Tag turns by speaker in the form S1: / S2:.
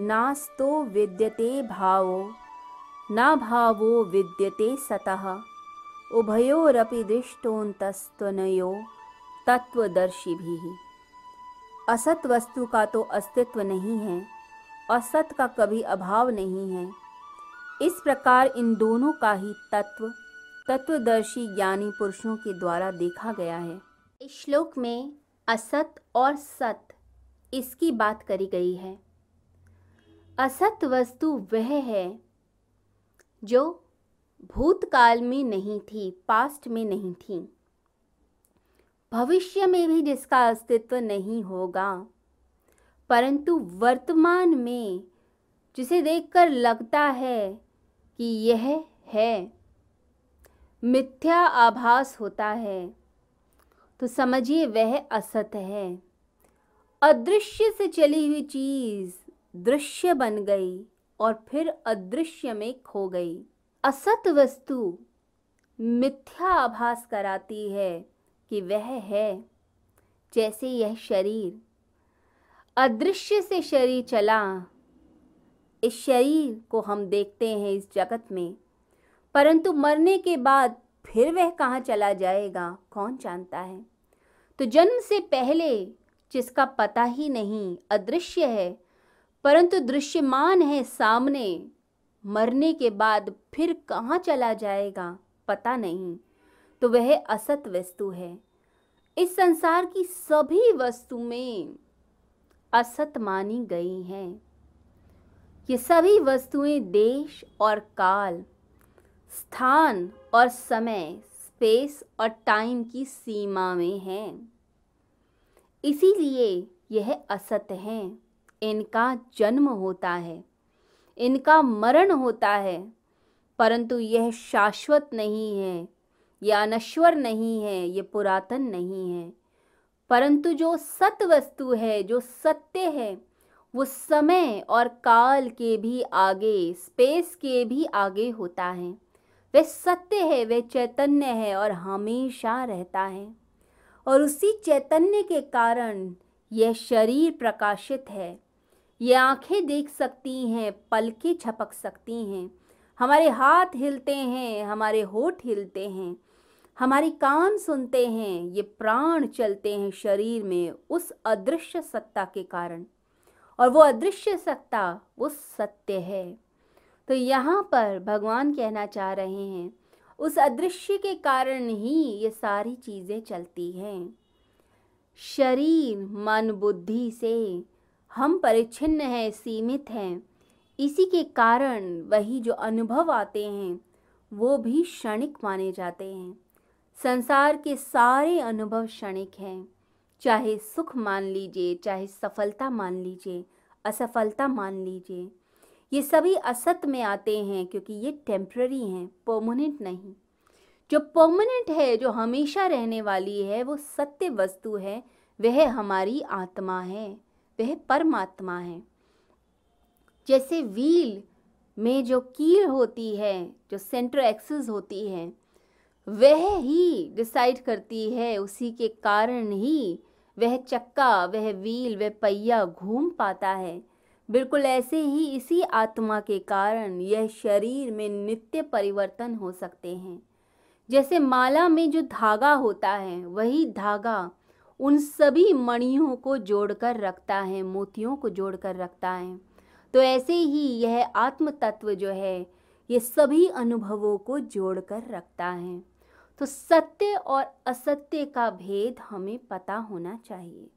S1: नास्तो विद्यते भावो, न भावो विद्यते सतः। उभयोरपि दृष्टोन्तस्तनयो तत्वदर्शी भी असत वस्तु का तो अस्तित्व नहीं है और सत का कभी अभाव नहीं है। इस प्रकार इन दोनों का ही तत्व तत्वदर्शी ज्ञानी पुरुषों के द्वारा देखा गया है। इस श्लोक में असत और सत, इसकी बात करी गई है। असत वस्तु वह है, जो भूतकाल में नहीं थी पास्ट में नहीं थी। भविष्य में भी जिसका अस्तित्व नहीं होगा, परंतु वर्तमान में जिसे देखकर लगता है कि यह है, मिथ्या आभास होता है। तो समझिए वह असत है। अदृश्य से चली हुई चीज़ दृश्य बन गई और फिर अदृश्य में खो गई। असत वस्तु मिथ्या आभास कराती है कि वह है। जैसे यह शरीर, अदृश्य से शरीर चला। इस शरीर को हम देखते हैं इस जगत में, परंतु मरने के बाद फिर वह कहाँ चला जाएगा, कौन जानता है? तो जन्म से पहले जिसका पता ही नहीं, अदृश्य है परंतु दृश्यमान है सामने। मरने के बाद फिर कहाँ चला जाएगा, पता नहीं। तो वह असत वस्तु है। इस संसार की सभी वस्तु में असत मानी गई हैं। ये सभी वस्तुएँ देश और काल, स्थान और समय स्पेस और टाइम की सीमा में हैं। इसीलिए यह असत हैं। इनका जन्म होता है, इनका मरण होता है, परंतु यह शाश्वत नहीं है यह अनश्वर नहीं है, ये पुरातन नहीं है। परंतु जो सत वस्तु है, जो सत्य है, वो समय और काल के भी आगे स्पेस के भी आगे होता है। वह सत्य है, वह चैतन्य है और हमेशा रहता है। और उसी चैतन्य के कारण यह शरीर प्रकाशित है। ये आँखें देख सकती हैं, पलकें छपक सकती हैं। हमारे हाथ हिलते हैं, हमारे होठ हिलते हैं। हमारी कान सुनते हैं, ये प्राण चलते हैं शरीर में उस अदृश्य सत्ता के कारण। और वो अदृश्य सत्ता, वो सत्य है। तो यहाँ पर भगवान कहना चाह रहे हैं, उस अदृश्य के कारण ही ये सारी चीज़ें चलती हैं। शरीर, मन, बुद्धि से हम परिच्छिन्न हैं, सीमित हैं। इसी के कारण वही जो अनुभव आते हैं, वो भी क्षणिक माने जाते हैं। संसार के सारे अनुभव क्षणिक हैं। चाहे सुख मान लीजिए, चाहे सफलता मान लीजिए, असफलता मान लीजिए। ये सभी असत में आते हैं क्योंकि ये टेम्प्ररी हैं परमानेंट नहीं। जो परमानेंट है, जो हमेशा रहने वाली है, वो सत्य वस्तु है, वह हमारी आत्मा है। वह परमात्मा है। जैसे व्हील में जो कील होती है, जो सेंटर एक्सिस होती है, वह ही डिसाइड करती है, उसी के कारण ही वह चक्का, वह व्हील, वह पहिया घूम पाता है। बिल्कुल ऐसे ही इसी आत्मा के कारण यह शरीर में नित्य परिवर्तन हो सकते हैं। जैसे माला में जो धागा होता है, वही धागा उन सभी मणियों को जोड़कर रखता है, मोतियों को जोड़कर रखता है। तो ऐसे ही यह आत्म तत्व जो है, ये सभी अनुभवों को जोड़कर रखता है। तो सत्य और असत्य का भेद हमें पता होना चाहिए।